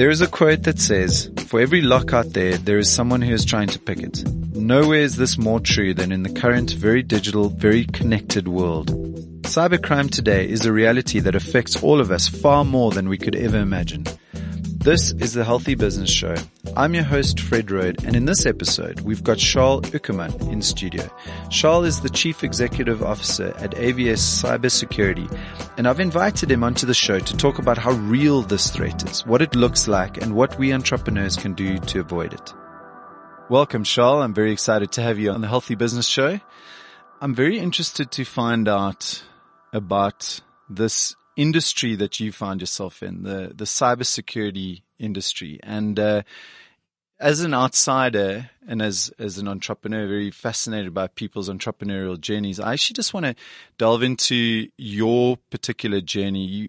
There is a quote that says, for every lock out there, there is someone who is trying to pick it. Nowhere is this more true than in the current very digital, very connected world. Cybercrime today is a reality that affects all of us far more than we could ever imagine. This is the Healthy Business Show. I'm your host, Fred Roed, and in this episode, we've got Charl Ueckermann in studio. Charl is the Chief Executive Officer at AVeS Cybersecurity, and I've invited him onto the show to talk about how real this threat is, what it looks like, and what we entrepreneurs can do to avoid it. Welcome, Charl. I'm very excited to have you on the Healthy Business Show. I'm very interested to find out about this industry that you find yourself in, the, the cybersecurity industry. And, uh, as an outsider and as, as an entrepreneur, very fascinated by people's entrepreneurial journeys, I actually just want to delve into your particular journey.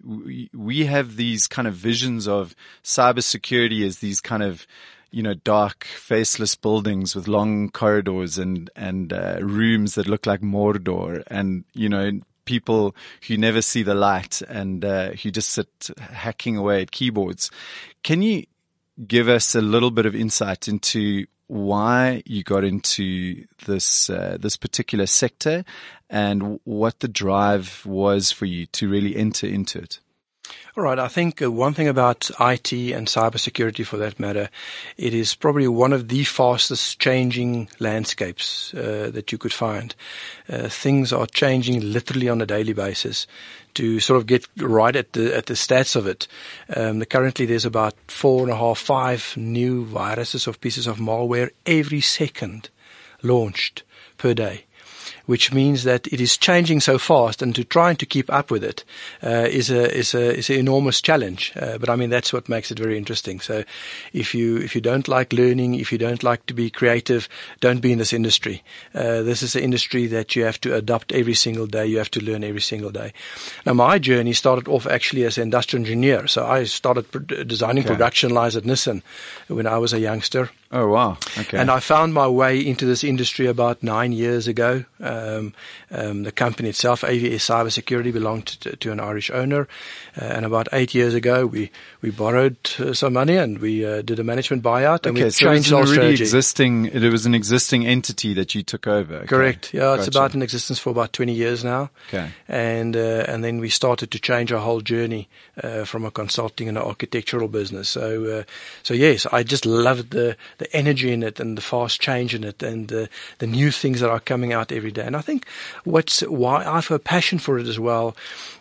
We, have these kind of visions of cybersecurity as these kind of, you know, dark, faceless buildings with long corridors and, and, uh, rooms that look like Mordor and, you know, people who never see the light and uh, who just sit hacking away at keyboards. Can you give us a little bit of insight into why you got into this uh, this particular sector and what the drive was for you to really enter into it? All right. I think uh, one thing about IT and cybersecurity, for that matter, it is probably one of the fastest changing landscapes uh, that you could find. Uh, things are changing literally on a daily basis. To sort of get right at the at the stats of it, um, currently there's about four and a half, five new viruses of pieces of malware every second launched per day which means that it is changing so fast, and to trying to keep up with it uh, is a is a is an enormous challenge. Uh, but I mean that's what makes it very interesting. So if you if you don't like learning, if you don't like to be creative, don't be in this industry. Uh, this is an industry that you have to adopt every single day. You have to learn every single day. Now my journey started off actually as an industrial engineer. So I started pro- designing okay. production lines at Nissan when I was a youngster. Oh wow! Okay. And I found my way into this industry about nine years ago. Um, um, the company itself, AVeS Cybersecurity, belonged to, to an Irish owner, uh, and about eight years ago, we we borrowed uh, some money and we uh, did a management buyout and okay, we so changed it was our already strategy. existing. It was an existing entity that you took over. Okay. Correct. Yeah, it's Gotcha. about in existence for about twenty years now. Okay. and uh, and then we started to change our whole journey uh, from a consulting and an architectural business. So uh, so yes, I just loved the the energy in it and the fast change in it and the the new things that are coming out every day. And I think what's why I have a passion for it as well.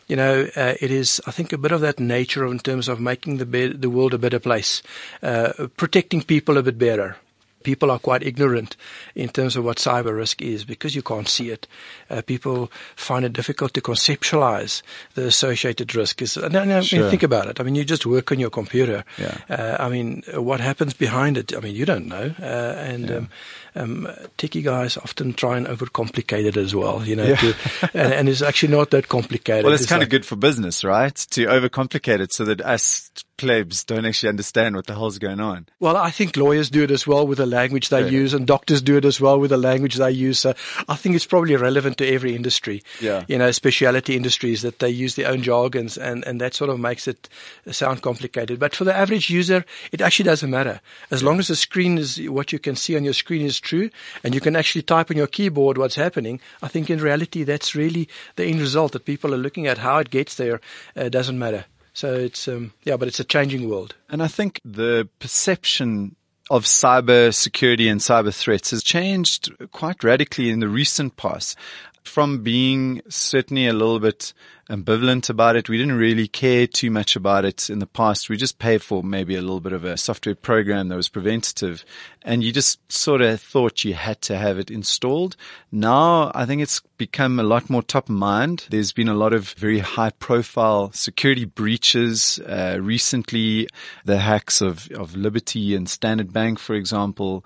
You know, uh, it is I think a bit of that nature in terms of making the be- the world a better place, uh, protecting people a bit better people are quite ignorant in terms of what cyber risk is because you can't see it. Uh, people find it difficult to conceptualize the associated risk. Is, no, no, Sure. I mean, think about it. I mean, you just work on your computer. Yeah. Uh, I mean, what happens behind it? I mean, you don't know. Uh, and um, um, techie guys often try and overcomplicate it as well, you know, Yeah. to, and, and it's actually not that complicated. Well, it's, kind like- of good for business, right? To overcomplicate it so that us plebs don't actually understand what the hell's going on. Well, I think lawyers do it as well with the language they Yeah. use, and doctors do it as well with the language they use. So I think it's probably relevant to every industry. Yeah. You know, speciality industries that they use their own jargons, and, and that sort of makes it sound complicated. But for the average user, it actually doesn't matter. As long as the screen is what you can see on your screen is true, and you can actually type on your keyboard what's happening, I think in reality that's really the end result that people are looking at. How it gets there uh, doesn't matter. So it's um, yeah, but it's a changing world. And I think the perception of cyber security and cyber threats has changed quite radically in the recent past. From being certainly a little bit ambivalent about it, we didn't really care too much about it in the past. We just paid for maybe a little bit of a software program that was preventative and you just sort of thought you had to have it installed. Now I think it's become a lot more top of mind. There's been a lot of very high profile security breaches. Uh, recently, the hacks of, of Liberty and Standard Bank, for example.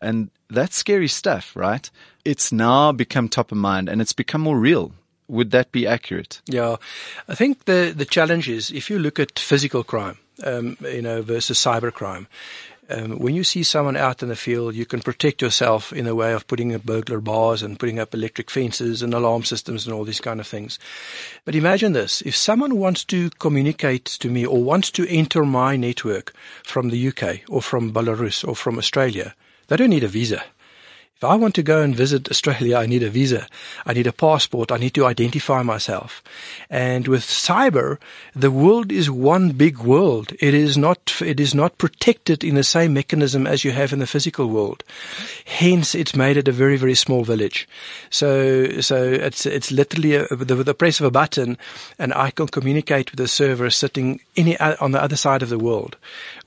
And that's scary stuff, right? It's now become top of mind and it's become more real. Would that be accurate? Yeah, I think the the challenge is if you look at physical crime, um, you know, versus cyber crime. Um, when you see someone out in the field, you can protect yourself in a way of putting up burglar bars and putting up electric fences and alarm systems and all these kind of things. But imagine this. If someone wants to communicate to me or wants to enter my network from the UK or from Belarus or from Australia, they don't need a visa. If I want to go and visit Australia, I need a visa. I need a passport. I need to identify myself. And with cyber, the world is one big world. It is not, it is not protected in the same mechanism as you have in the physical world. Hence, it's made it a very, very small village. So, so it's, it's literally a, the, the press of a button and I can communicate with the server sitting any, on the other side of the world.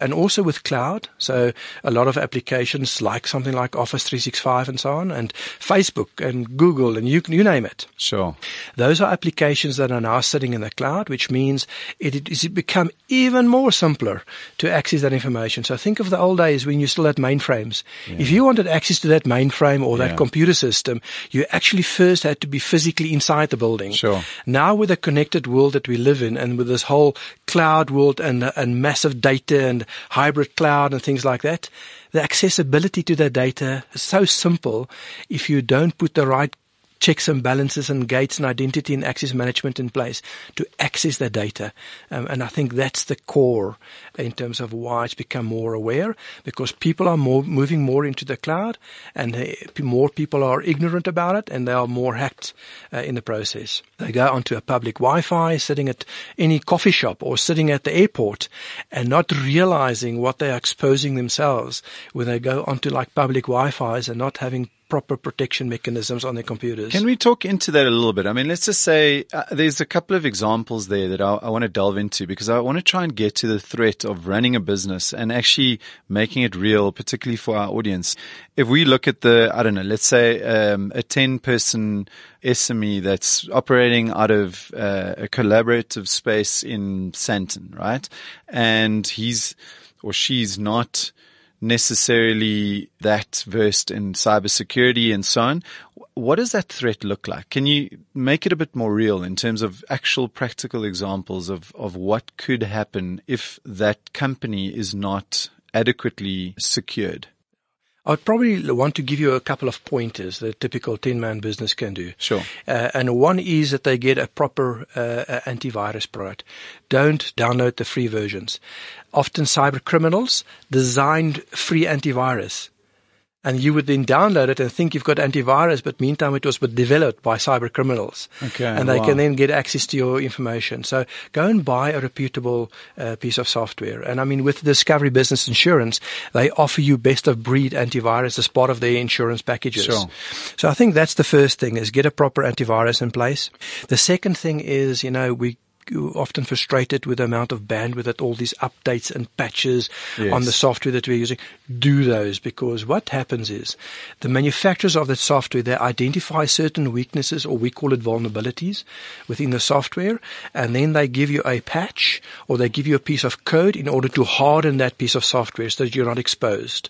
And also with cloud. So a lot of applications like something like Office 365 and so on, and Facebook and Google and you, you name it. Sure. Those are applications that are now sitting in the cloud, which means it has become even more simpler to access that information. So think of the old days when you still had mainframes. Yeah. If you wanted access to that mainframe or that yeah. computer system, you actually first had to be physically inside the building. Sure. Now with the connected world that we live in and with this whole cloud world and, and massive data and hybrid cloud and things like that, the accessibility to the data is so simple if you don't put the right checks and balances and gates and identity and access management in place to access the data. Um, and I think that's the core in terms of why it's become more aware because people are more moving more into the cloud and uh, more people are ignorant about it and they are more hacked uh, in the process. They go onto a public Wi-Fi sitting at any coffee shop or sitting at the airport and not realizing what they are exposing themselves when they go onto like public Wi-Fi's and not having proper protection mechanisms on their computers. Can we talk into that a little bit? I mean, let's just say uh, there's a couple of examples there that I, I want to delve into because I want to try and get to the threat of running a business and actually making it real, particularly for our audience. If we look at the, I don't know, let's say um, a 10 person SME that's operating out of uh, a collaborative space in Sandton, right? And he's or she's not necessarily that versed in cybersecurity and so on. What does that threat look like? Can you make it a bit more real in terms of actual practical examples of, of what could happen if that company is not adequately secured? I'd probably want to give you a couple of pointers that a typical 10 man business can do. Sure. Uh, and one is that they get a proper uh, antivirus product. Don't download the free versions. Often cyber criminals designed free antivirus and you would then download it and think you've got antivirus, but meantime it was developed by cyber criminals. Okay, and they wow. can then get access to your information. So go and buy a reputable uh, piece of software. And I mean, with Discovery Business Insurance, they offer you best of breed antivirus as part of their insurance packages. Sure. So I think that's the first thing is get a proper antivirus in place. The second thing is, you know, we often frustrated with the amount of bandwidth that all these updates and patches yes. on the software that we're using. Do those because what happens is the manufacturers of that software, they identify certain weaknesses or we call it vulnerabilities within the software and then they give you a patch or they give you a piece of code in order to harden that piece of software so that you're not exposed.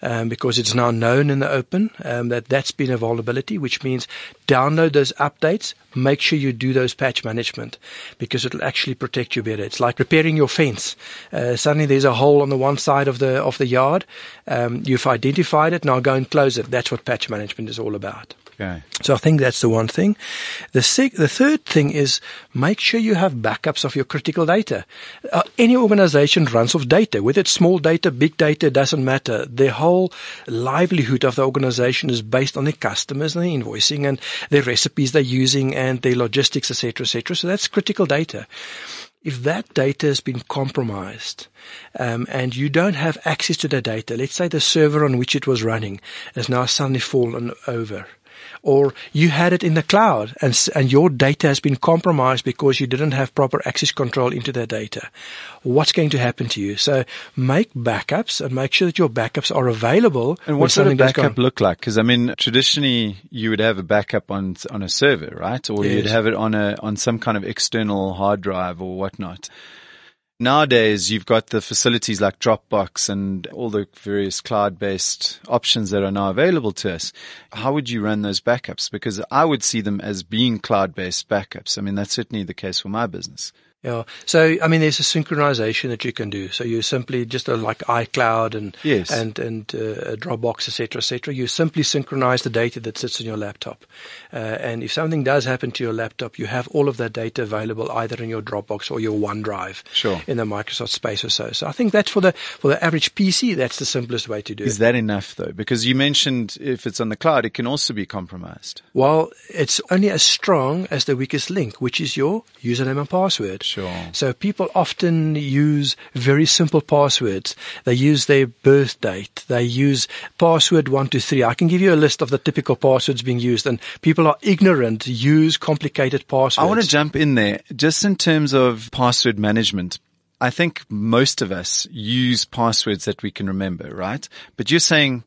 Um, because it's now known in the open um, that that's been a vulnerability, which means download those updates, make sure you do those patch management because it'll actually protect you better. It's like repairing your fence. Uh, suddenly there's a hole on the one side of the of the yard. Um, you've identified it. Now go and close it. That's what patch management is all about. Okay. So I think that's the one thing. The sec- the third thing is make sure you have backups of your critical data. Uh, any organization runs off data, whether it's small data, big data, doesn't matter. The whole livelihood of the organization is based on their customers and their invoicing and their recipes they're using and their logistics, etc., etc. So that's critical data if that data has been compromised um, and you don't have access to the data, let's say the server on which it was running has now suddenly fallen over, or you had it in the cloud and, and your data has been compromised because you didn't have proper access control into that data. What's going to happen to you? So make backups and make sure that your backups are available. And what sort of backup look like? Because I mean, traditionally you would have a backup on on a server, right? Or yes. you'd have it on a on some kind of external hard drive or whatnot. Nowadays, you've got the facilities like Dropbox and all the various cloud-based options that are now available to us. How would you run those backups? Because I would see them as being cloud-based backups. I mean, that's certainly the case for my business. Yeah. So, I mean, there's a synchronization that you can do. So you simply just uh, like iCloud and Yes. and and uh, Dropbox, etc., etc. You simply synchronize the data that sits in your laptop, uh, and if something does happen to your laptop, you have all of that data available either in your Dropbox or your OneDrive Sure. in the Microsoft space or so. So I think that's for the for the average PC. That's the simplest way to do Is it. that enough though? Because you mentioned if it's on the cloud, it can also be compromised. Well, it's only as strong as the weakest link, which is your username and password. Sure. So people often use very simple passwords. They use their birth date. They use password one, two, three. I can give you a list of the typical passwords being used and people are ignorant, use complicated passwords. I want to jump in there just in terms of password management. I think most of us use passwords that we can remember, right? But you're saying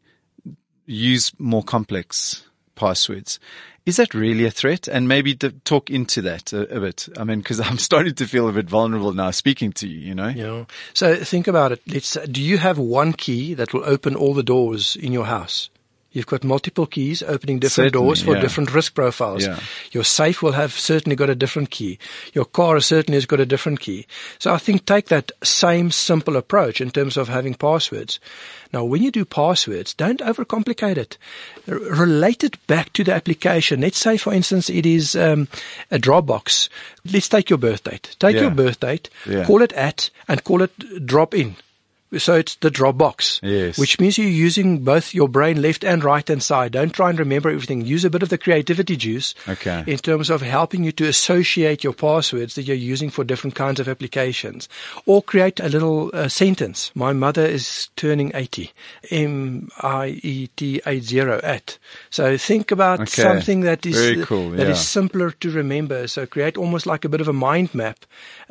use more complex passwords. Is that really a threat? And maybe talk into that a, a bit. I mean, because I'm starting to feel a bit vulnerable now speaking to you. You know? Yeah. So think about it. Let's, do you have one key that will open all the doors in your house? You've got multiple keys opening different Certainly, doors for yeah. different risk profiles. Yeah. Your safe will have certainly got a different key. Your car certainly has got a different key. So I think take that same simple approach in terms of having passwords. Now, when you do passwords, don't overcomplicate it. R- relate it back to the application. Let's say, for instance, it is um, a Dropbox. Let's take your birth date. Take Yeah. your birth date, Yeah. call it at, and call it drop in. So it's the Dropbox. Yes. Which means you're using both your brain left and right hand side. Don't try and remember everything. Use a bit of the creativity juice. Okay. In terms of helping you to associate your passwords that you're using for different kinds of applications. Or create a little uh, sentence. My mother is turning 80. M-I-E-T 80 at. So think about Okay. something that is, cool, that is yeah. simpler to remember. So create almost like a bit of a mind map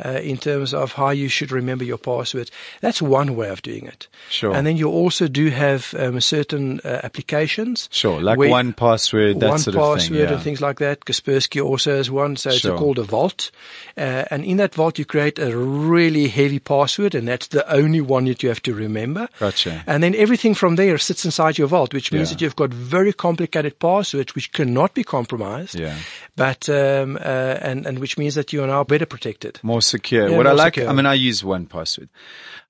uh, in terms of how you should remember your passwords. That's one way of doing it. Sure. And then you also do have um, certain uh, applications. Sure. Like one password, that one sort of password thing. Yeah. and things like that. Kaspersky also has one, so Sure. it's called a vault. Uh, and in that vault, you create a really heavy password, and that's the only one that you have to remember. Gotcha. And then everything from there sits inside your vault, which means Yeah. that you've got very complicated passwords which cannot be compromised. Yeah. But um, uh, and and which means that you are now better protected. more secure. Yeah, what I like, secure. I mean, I use one password.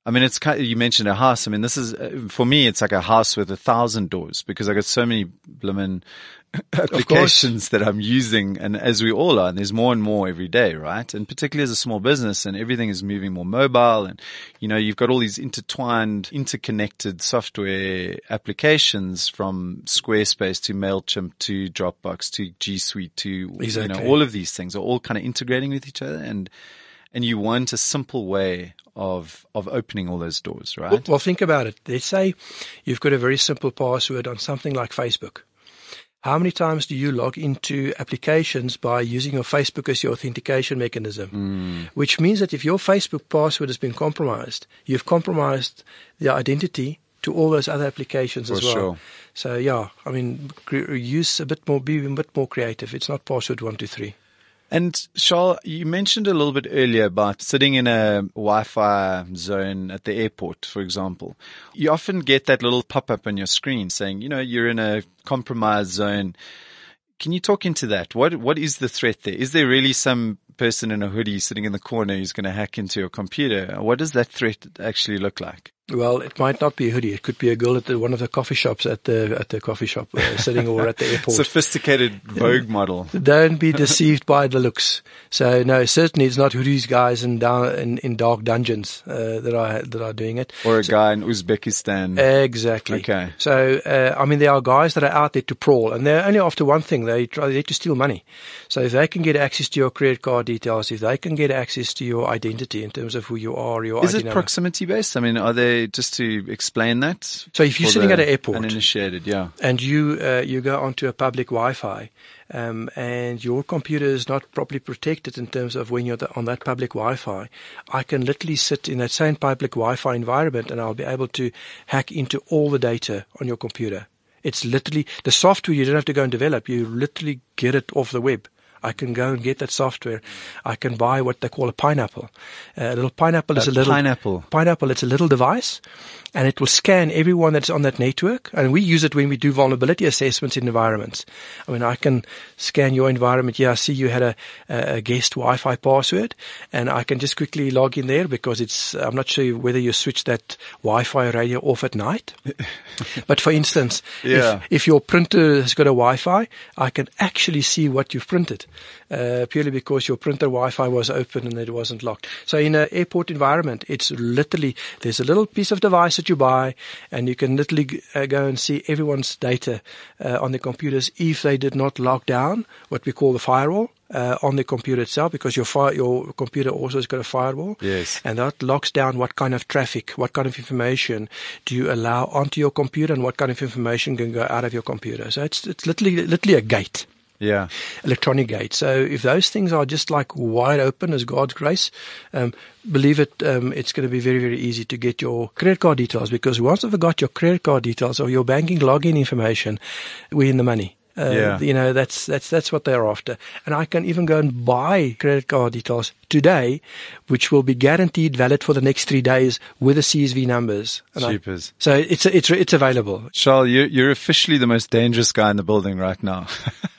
I mean, it's kind you mentioned a house. I mean, this is, uh, for me, it's like a house with a thousand doors because I got so many bloomin' applications that I'm using and as we all are, and there's more and more every day, right? And particularly as a small business and everything is moving more mobile and, you know, you've got all these intertwined, interconnected software applications from Squarespace to MailChimp to Dropbox to G Suite to, you know, all of these things are all kind of integrating with each other and, and you want a simple way of, of opening all those doors, right? Well, well, think about it. Let's say you've got a very simple password on something like Facebook. How many times do you log into applications by using your Facebook as your authentication mechanism? Hmm. Which means that if your Facebook password has been compromised, you've compromised the identity to all those other applications For as well. sure. So yeah, I mean, use a bit more, be a bit more creative. It's not password one, two, three. And Charl, you mentioned a little bit earlier about sitting in a Wi-Fi zone at the airport, for example. You often get that little pop-up on your screen saying, you know, you're in a compromised zone. Can you talk into that? What what is the threat there? Is there really some person in a hoodie sitting in the corner who's going to hack into your computer? What does that threat actually look like? Well, it might not be a hoodie. It could be a girl at the, one of the coffee shops at the at the coffee shop uh, sitting or at the airport. Sophisticated Vogue model. Don't be deceived by the looks. So no, certainly it's not hoodies guys in down in, in dark dungeons uh, that are that are doing it. Or a guy in Uzbekistan. Exactly. Okay. So uh, I mean, there are guys that are out there to prawl, and they're only after one thing: they try they to steal money. So if they can get access to your credit card details, if they can get access to your identity in terms of who you are, your Is it proximity based? I mean, are they just to explain that? So if you're sitting the at an airport- uninitiated, yeah, and you uh, you go onto a public Wi-Fi, um, and your computer is not properly protected in terms of when you're the, on that public Wi-Fi, I can literally sit in that same public Wi-Fi environment, and I'll be able to hack into all the data on your computer. It's literally the software you don't have to go and develop. You literally get it off the web. I can go and get that software. I can buy what they call a pineapple. Uh, a little pineapple is A a little pineapple. Pineapple. It's a little device. And it will scan everyone that's on that network. And we use it when we do vulnerability assessments in environments. I mean, I can scan your environment. Yeah, I see you had a, a guest Wi-Fi password and I can just quickly log in there because it's, I'm not sure whether you switch that Wi-Fi radio off at night. but for instance, yeah. if, if your printer has got a Wi-Fi, I can actually see what you've printed, uh, purely because your printer Wi-Fi was open and it wasn't locked. So in an airport environment, it's literally, there's a little piece of device that you buy and you can literally uh, go and see everyone's data uh, on the computers if they did not lock down what we call the firewall. Uh, on the computer itself, because your fire, your computer also has got a firewall, yes, and that locks down what kind of traffic, what kind of information do you allow onto your computer, and what kind of information can go out of your computer. So it's it's literally literally a gate. Yeah. Electronic gate. So if those things are just like wide open as God's grace, um, believe it, um, it's going to be very, very easy to get your credit card details because once I've got your credit card details or your banking login information, we're in the money. Uh, yeah. You know, that's, that's, that's what they're after. And I can even go and buy credit card details today, which will be guaranteed valid for the next three days with the CSV numbers. Cheapers. So it's, it's, it's available. Charl, you're, you're officially the most dangerous guy in the building right now.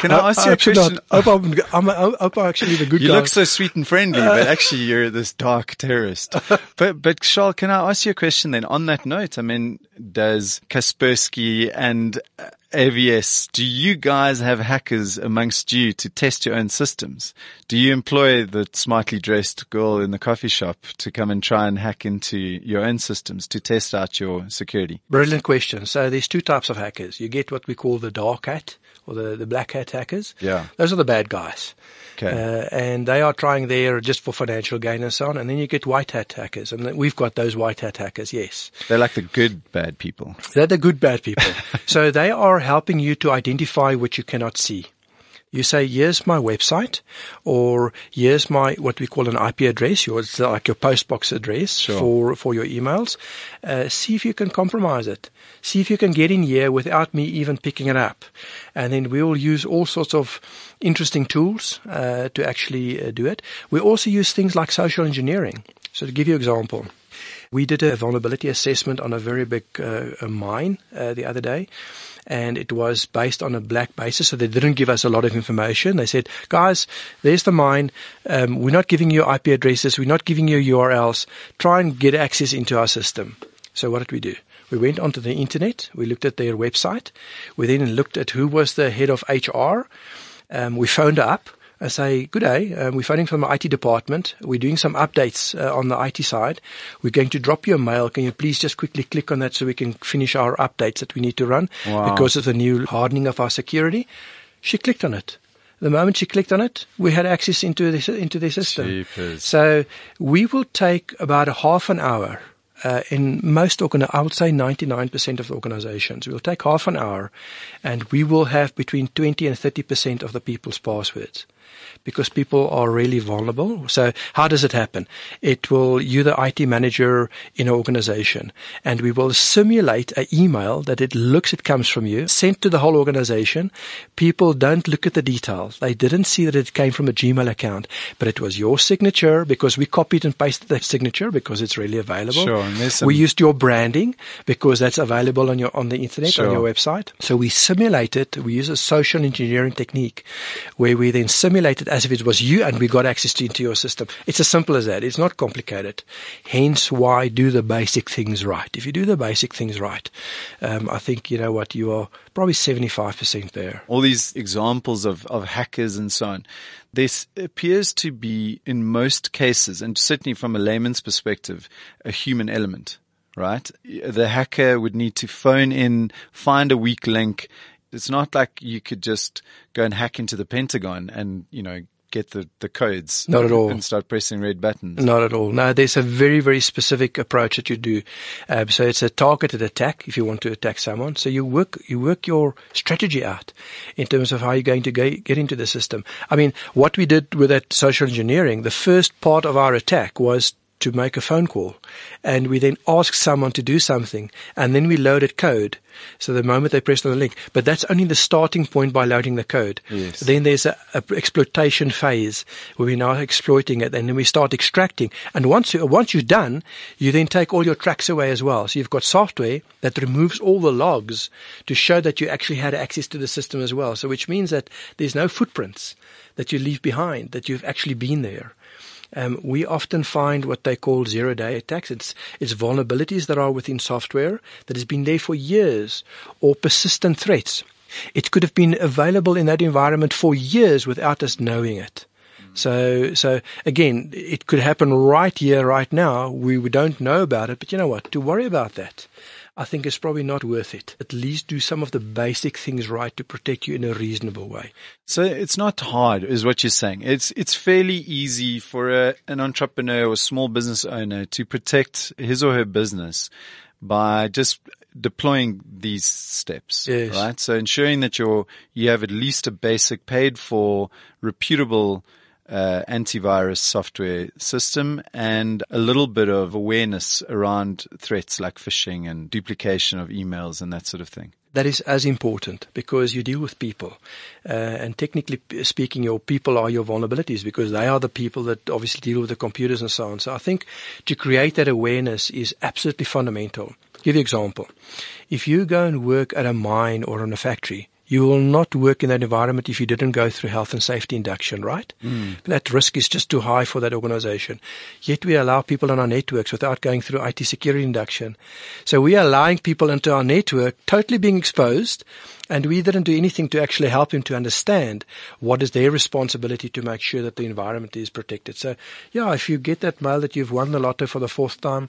Can I ask uh, I, you I a question? Not. Hope I'm, I'm, I'm, hope I'm actually the good you guy. You look so sweet and friendly, but actually you're this dark terrorist. but, but Charl, can I ask you a question then? On that note, I mean, does Kaspersky and uh, AVeS, do you guys have hackers amongst you to test your own systems? Do you employ the smartly dressed girl in the coffee shop to come and try and hack into your own systems to test out your security? Brilliant question. So there's two types of hackers. You get what we call the dark hat or the, the black hat hackers. Yeah. Those are the bad guys. Okay. Uh, and they are trying there just for financial gain and so on. And then you get white hat hackers. And we've got those white hat hackers, yes. They're like the good bad people. They're the good bad people. so they are helping you to identify what you cannot see. You say, here's my website, or here's my, what we call an IP address, your, it's like your postbox address sure. for, for your emails. Uh, see if you can compromise it. See if you can get in here without me even picking it up. And then we will use all sorts of interesting tools, uh, to actually uh, do it. We also use things like social engineering. So to give you an example, we did a vulnerability assessment on a very big uh, mine uh, the other day and it was based on a black basis, so they didn't give us a lot of information. They said, guys, there's the mine. Um, we're not giving you IP addresses. We're not giving you URLs. Try and get access into our system. So what did we do? We went onto the internet. We looked at their website. We then looked at who was the head of HR. Um, we phoned up. I say, good day. Um, we're phoning from the IT department. We're doing some updates uh, on the IT side. We're going to drop you a mail. Can you please just quickly click on that so we can finish our updates that we need to run wow. because of the new hardening of our security? She clicked on it. The moment she clicked on it, we had access into the, into their system. Jeepers. So we will take about a half an hour uh, in most organ- I would say 99% of the organizations. We'll take half an hour and we will have between 20 and 30% of the people's passwords because people are really vulnerable. So how does it happen? It will, you the IT manager in an organization and we will simulate an email that it looks it comes from you, sent to the whole organization. People don't look at the details. They didn't see that it came from a Gmail account, but it was your signature because we copied and pasted the signature because it's really available. Sure. Some... We used your branding because that's available on your, on the internet, sure. on your website. So we simulate it. we use a social engineering technique where we then simulate as if it was you and we got access to, into your system. It's as simple as that. It's not complicated. Hence why do the basic things right. If you do the basic things right, um, I think, you know what, you are probably 75% there. All these examples of, of hackers and so on. This appears to be, in most cases, and certainly from a layman's perspective, a human element, right? The hacker would need to phone in, find a weak link. It's not like you could just go and hack into the Pentagon and, you know, get the, the codes. Not at all. And start pressing red buttons. Not at all. No, there's a very, very specific approach that you do. Um, so it's a targeted attack if you want to attack someone. So you work, you work your strategy out in terms of how you're going to get, get into the system. I mean, what we did with that social engineering, the first part of our attack was to make a phone call. And we then ask someone to do something and then we loaded code. So the moment they press on the link, but that's only the starting point by loading the code. Yes. Then there's a, a exploitation phase where we're now exploiting it and then we start extracting. And once you, once you're done, you then take all your tracks away as well. So you've got software that removes all the logs to show that you actually had access to the system as well. So which means that there's no footprints that you leave behind, that you've actually been there. Um, we often find what they call zero day attacks. It's, it's vulnerabilities that are within software that has been there for years or persistent threats. It could have been available in that environment for years without us knowing it. So, so again, it could happen right here, right now. We, we don't know about it, but you know what? To worry about that, I think it's probably not worth it. At least do some of the basic things right to protect you in a reasonable way. So it's not hard, is what you're saying. It's it's fairly easy for a, an entrepreneur or small business owner to protect his or her business by just deploying these steps, yes. right? So ensuring that you're you have at least a basic paid for reputable uh, antivirus software system and a little bit of awareness around threats like phishing and duplication of emails and that sort of thing. That is as important because you deal with people. Uh, and technically speaking, your people are your vulnerabilities because they are the people that obviously deal with the computers and so on. So I think to create that awareness is absolutely fundamental. Give you an example. If you go and work at a mine or in a factory, you will not work in that environment if you didn't go through health and safety induction, right? Mm. That risk is just too high for that organization. Yet we allow people on our networks without going through IT security induction. So we are allowing people into our network totally being exposed and we didn't do anything to actually help him to understand what is their responsibility to make sure that the environment is protected. So, yeah, if you get that mail that you've won the lotto for the fourth time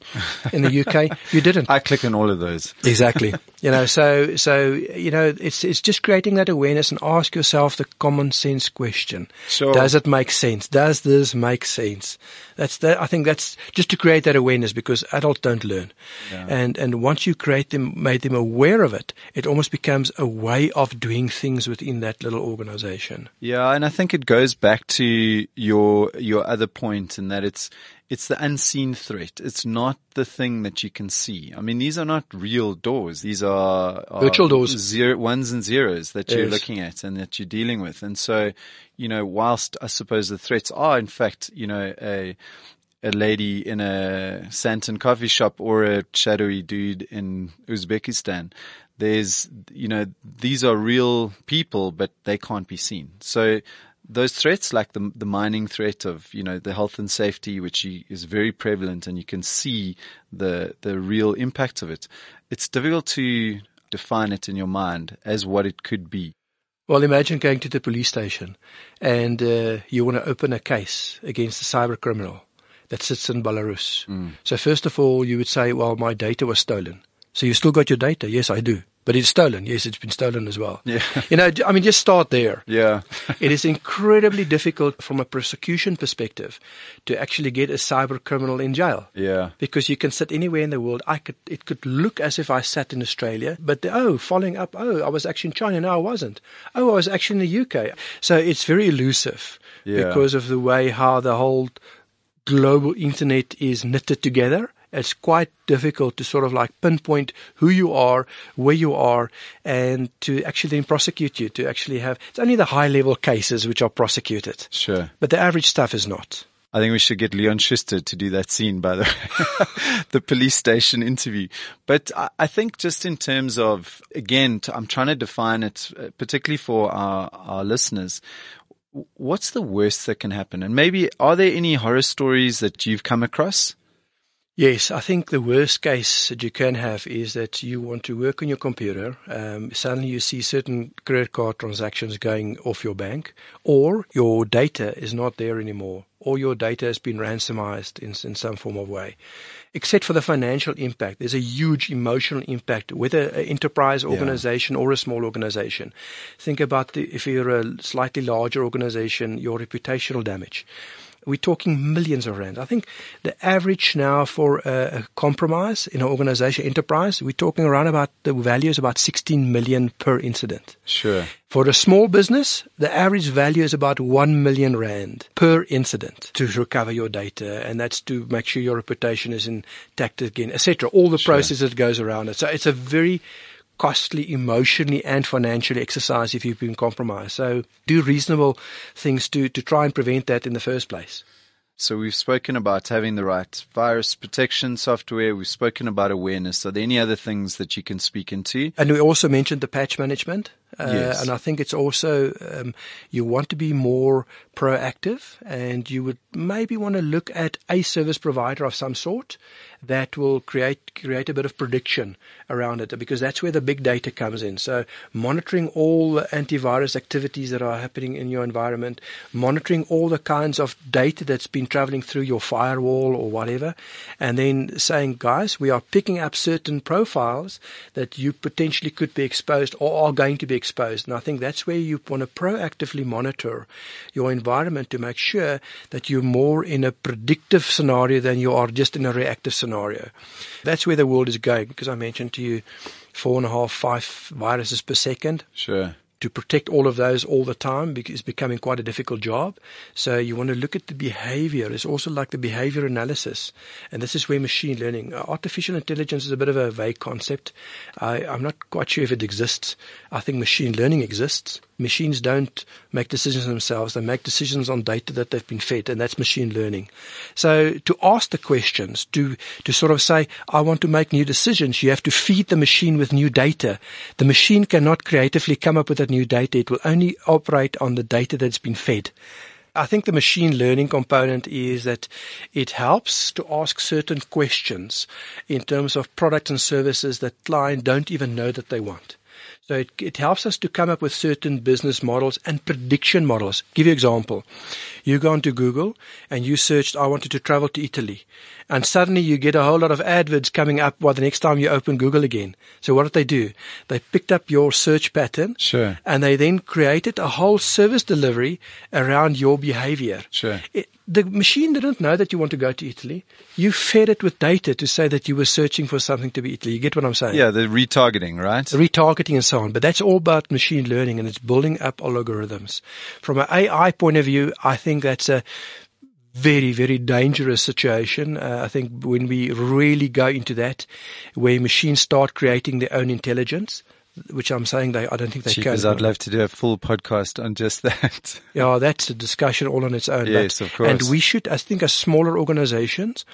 in the UK, you didn't. I click on all of those. Exactly. you know, so so you know, it's it's just creating that awareness and ask yourself the common sense question: Sure. Does it make sense? Does this make sense? That's that. I think that's just to create that awareness because adults don't learn, Yeah. and and once you create them, made them aware of it, it almost becomes a way of doing things within that little organization. Yeah, and I think it goes back to your your other point in that it's it's the unseen threat. It's not the thing that you can see. I mean, these are not real doors. These are, are Virtual doors. zero, ones and zeros that you're looking at and that you're dealing with. And so, you know, whilst I suppose the threats are in fact, you know, a a lady in a Sandton coffee shop or a shadowy dude in Uzbekistan. There's, you know, these are real people, but they can't be seen. So those threats, like the the mining threat of, you know, the health and safety, which is very prevalent, and you can see the the real impact of it. It's difficult to define it in your mind as what it could be. Well, imagine going to the police station and uh, you want to open a case against a cyber criminal that sits in Belarus. So first of all, you would say, well, my data was stolen. So you still got your data? Yes, I do. But it's stolen. Yes, it's been stolen as well. Yeah. You know, I mean, just start there. Yeah. it is incredibly difficult from a prosecution perspective to actually get a cyber criminal in jail yeah. because you can sit anywhere in the world. I could, it could look as if I sat in Australia, but the, oh, following up, oh, I was actually in China. No, I wasn't. Oh, I was actually in the UK. So it's very elusive Yeah. because of the way how the whole global internet is knitted together. It's quite difficult to sort of like pinpoint who you are, where you are, and to actually then prosecute you, to actually have, it's only the high level cases which are prosecuted, Sure. but the average stuff is not. I think we should get Leon Schuster to do that scene, by the way, the police station interview. But I, think just in terms of, again, I'm trying to define it, uh, particularly for our, our listeners. What's the worst that can happen? And maybe are there any horror stories that you've come across? Yes, I think the worst case that you can have is that you want to work on your computer. Um, suddenly you see certain credit card transactions going off your bank, or your data is not there anymore, or your data has been ransomized in, in some form of way. Except for the financial impact, there's a huge emotional impact, whether an enterprise organization or a small organization. Think about the, if you're a slightly larger organization, your reputational damage We're talking millions of rand. I think the average now for a, a compromise in an organization enterprise, we're talking around about the value is about 16 million per incident. Sure. For a small business, the average value is about 1 million rand per incident to recover your data. And that's to make sure your reputation is intact again, etc. All the sure. process that goes around it. So it's a very costly emotionally and financially exercise if you've been compromised. So do reasonable things to, to try and prevent that in the first place. So we've spoken about having the right virus protection software. We've spoken about awareness. Are there any other things that you can speak into? And we also mentioned the patch management. Uh, yes. And I think it's also um, you want to be more proactive, and you would maybe want to look at a service provider of some sort that will create create a bit of prediction around it, because that's where the big data comes in. So monitoring all the antivirus activities that are happening in your environment, monitoring all the kinds of data that's been traveling through your firewall or whatever, and then saying, guys, we are picking up certain profiles that you potentially could be exposed or are going to be exposed. And I think that's where you want to proactively monitor your environment to make sure that you're more in a predictive scenario than you are just in a reactive scenario. That's where the world is going because I mentioned to you four and a half, five viruses per second. Sure to protect all of those all the time is becoming quite a difficult job. So you want to look at the behavior. It's also like the behavior analysis. And this is where machine learning, uh, artificial intelligence is a bit of a vague concept. I, I'm not quite sure if it exists. I think machine learning exists. Machines don't make decisions themselves. They make decisions on data that they've been fed, and that's machine learning. So to ask the questions, to, to sort of say, I want to make new decisions, you have to feed the machine with new data. The machine cannot creatively come up with that new data. It will only operate on the data that's been fed. I think the machine learning component is that it helps to ask certain questions in terms of products and services that clients don't even know that they want. So it, it helps us to come up with certain business models and prediction models. Give you an example. You go onto Google and you searched, I wanted to travel to Italy. And suddenly you get a whole lot of adverts coming up while the next time you open Google again. So what did they do? They picked up your search pattern. Sure. And they then created a whole service delivery around your behavior. Sure. It, the machine didn't know that you want to go to Italy. You fed it with data to say that you were searching for something to be Italy. You get what I'm saying? Yeah, the retargeting, right? The retargeting and so on. But that's all about machine learning and it's building up algorithms. From an AI point of view, I think that's a very, very dangerous situation. Uh, I think when we really go into that, where machines start creating their own intelligence, which I'm saying they, I don't think they Jeepers, can. I'd love to do a full podcast on just that. yeah, that's a discussion all on its own. Yes, but, of course. And we should, I think, as smaller organizations,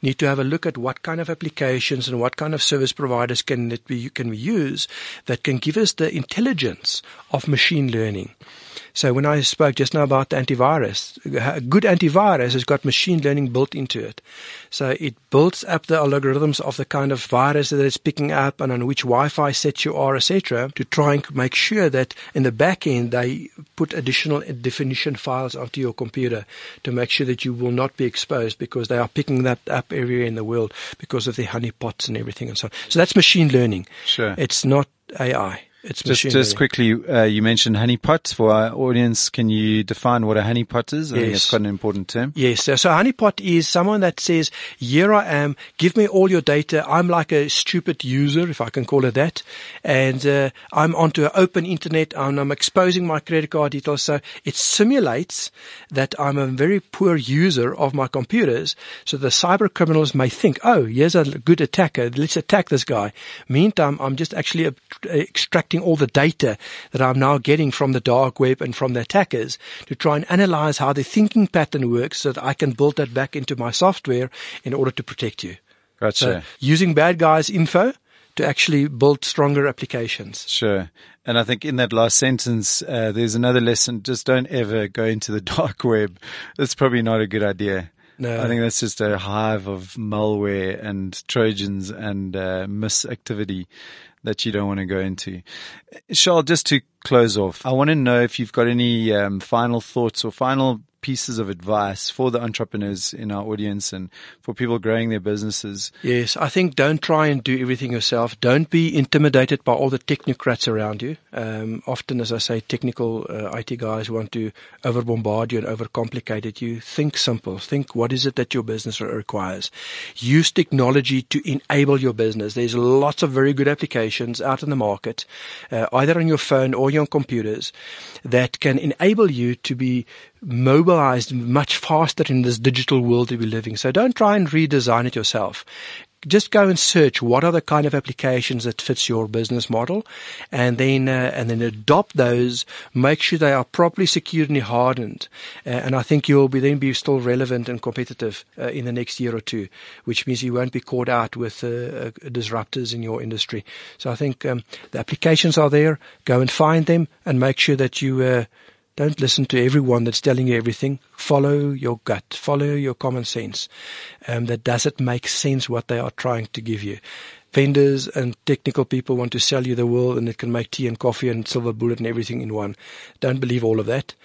need to have a look at what kind of applications and what kind of service providers can it be, can we use that can give us the intelligence of machine learning. So when I spoke just now about the antivirus, a good antivirus has got machine learning built into it. So it builds up the algorithms of the kind of virus that it's picking up and on which Wi-Fi set you are, etc., to try and make sure that in the back end they put additional definition files onto your computer to make sure that you will not be exposed because they are picking that up everywhere in the world because of the honeypots and everything and so on. So that's machine learning. Sure. It's not AI. It's just just quickly. Uh, you mentioned honeypot for our audience. Can you define what a honeypot is? I yes. think it's quite an important term. Yes. So, so honeypot is someone that says, "Here I am. Give me all your data. I'm like a stupid user, if I can call it that, and uh, I'm onto an open internet and I'm exposing my credit card details. So it simulates that I'm a very poor user of my computers. So the cyber criminals may think, "Oh, here's a good attacker. Let's attack this guy." Meantime, I'm just actually extracting extracting all the data that I'm now getting from the dark web and from the attackers to try and analyze how the thinking pattern works so that I can build that back into my software in order to protect you. Gotcha. So using bad guys info to actually build stronger applications. Sure. And I think in that last sentence, uh, there's another lesson. Just don't ever go into the dark web. That's probably not a good idea. No. I think that's just a hive of malware and Trojans and uh, misactivity that you don't want to go into. Charl, just to close off, I want to know if you've got any um, final thoughts or final pieces of advice for the entrepreneurs in our audience and for people growing their businesses? Yes, I think don't try and do everything yourself. Don't be intimidated by all the technocrats around you. Um, often, as I say, technical uh, IT guys want to over bombard you and overcomplicate it. You think simple. Think what is it that your business requires. Use technology to enable your business. There's lots of very good applications out in the market, uh, either on your phone or your computers, that can enable you to be mobilized much faster in this digital world that we're living. So don't try and redesign it yourself. Just go and search what are the kind of applications that fits your business model, and then uh, and then adopt those. Make sure they are properly secured and hardened, uh, and I think you'll be then be still relevant and competitive uh, in the next year or two, which means you won't be caught out with uh, uh, disruptors in your industry. So I think um, the applications are there. Go and find them, and make sure that you uh, don't listen to everyone that's telling you everything. Follow your gut. Follow your common sense. Um, that does it make sense what they are trying to give you. Vendors and technical people want to sell you the world and it can make tea and coffee and silver bullet and everything in one. Don't believe all of that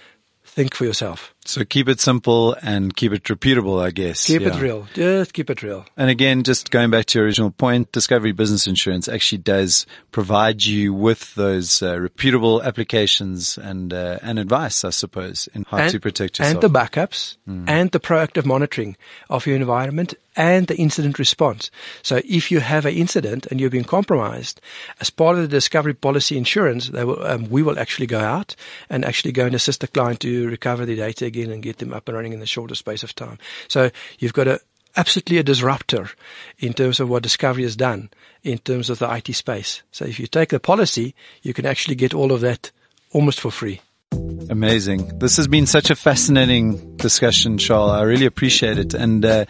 think for yourself. So keep it simple and keep it repeatable, I guess. Keep yeah. it real. Just keep it real. And again, just going back to your original point, Discovery Business Insurance actually does provide you with those uh, reputable applications and uh, and advice, I suppose, in how and, to protect yourself. And the backups mm. and the proactive monitoring of your environment and the incident response. So if you have an incident and you've been compromised, as part of the discovery policy insurance, will, um, we will actually go out and actually go and assist the client to recover the data and get them up and running in the shortest space of time. So you've got a absolutely a disruptor in terms of what Discovery has done in terms of the IT space. So if you take the policy, you can actually get all of that almost for free. Amazing. This has been such a fascinating discussion, Charl. I really appreciate it. And uh,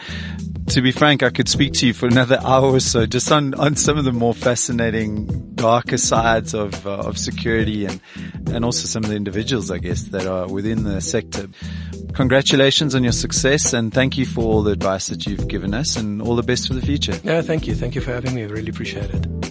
to be frank, I could speak to you for another hour or so just on, on some of the more fascinating, darker sides of, uh, of security and, and also some of the individuals, I guess, that are within the sector. Congratulations on your success and thank you for all the advice that you've given us and all the best for the future. No, thank you. Thank you for having me. I really appreciate it.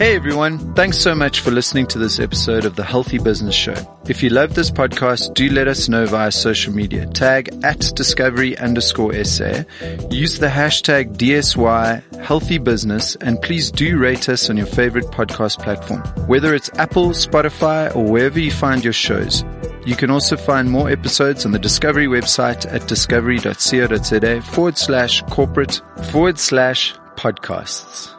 Hey everyone, thanks so much for listening to this episode of the Healthy Business Show. If you love this podcast, do let us know via social media. Tag at discovery underscore SA. Use the hashtag DSY Healthy Business and please do rate us on your favorite podcast platform. Whether it's Apple, Spotify, or wherever you find your shows. You can also find more episodes on the Discovery website at discovery.co.za forward slash corporate forward slash podcasts.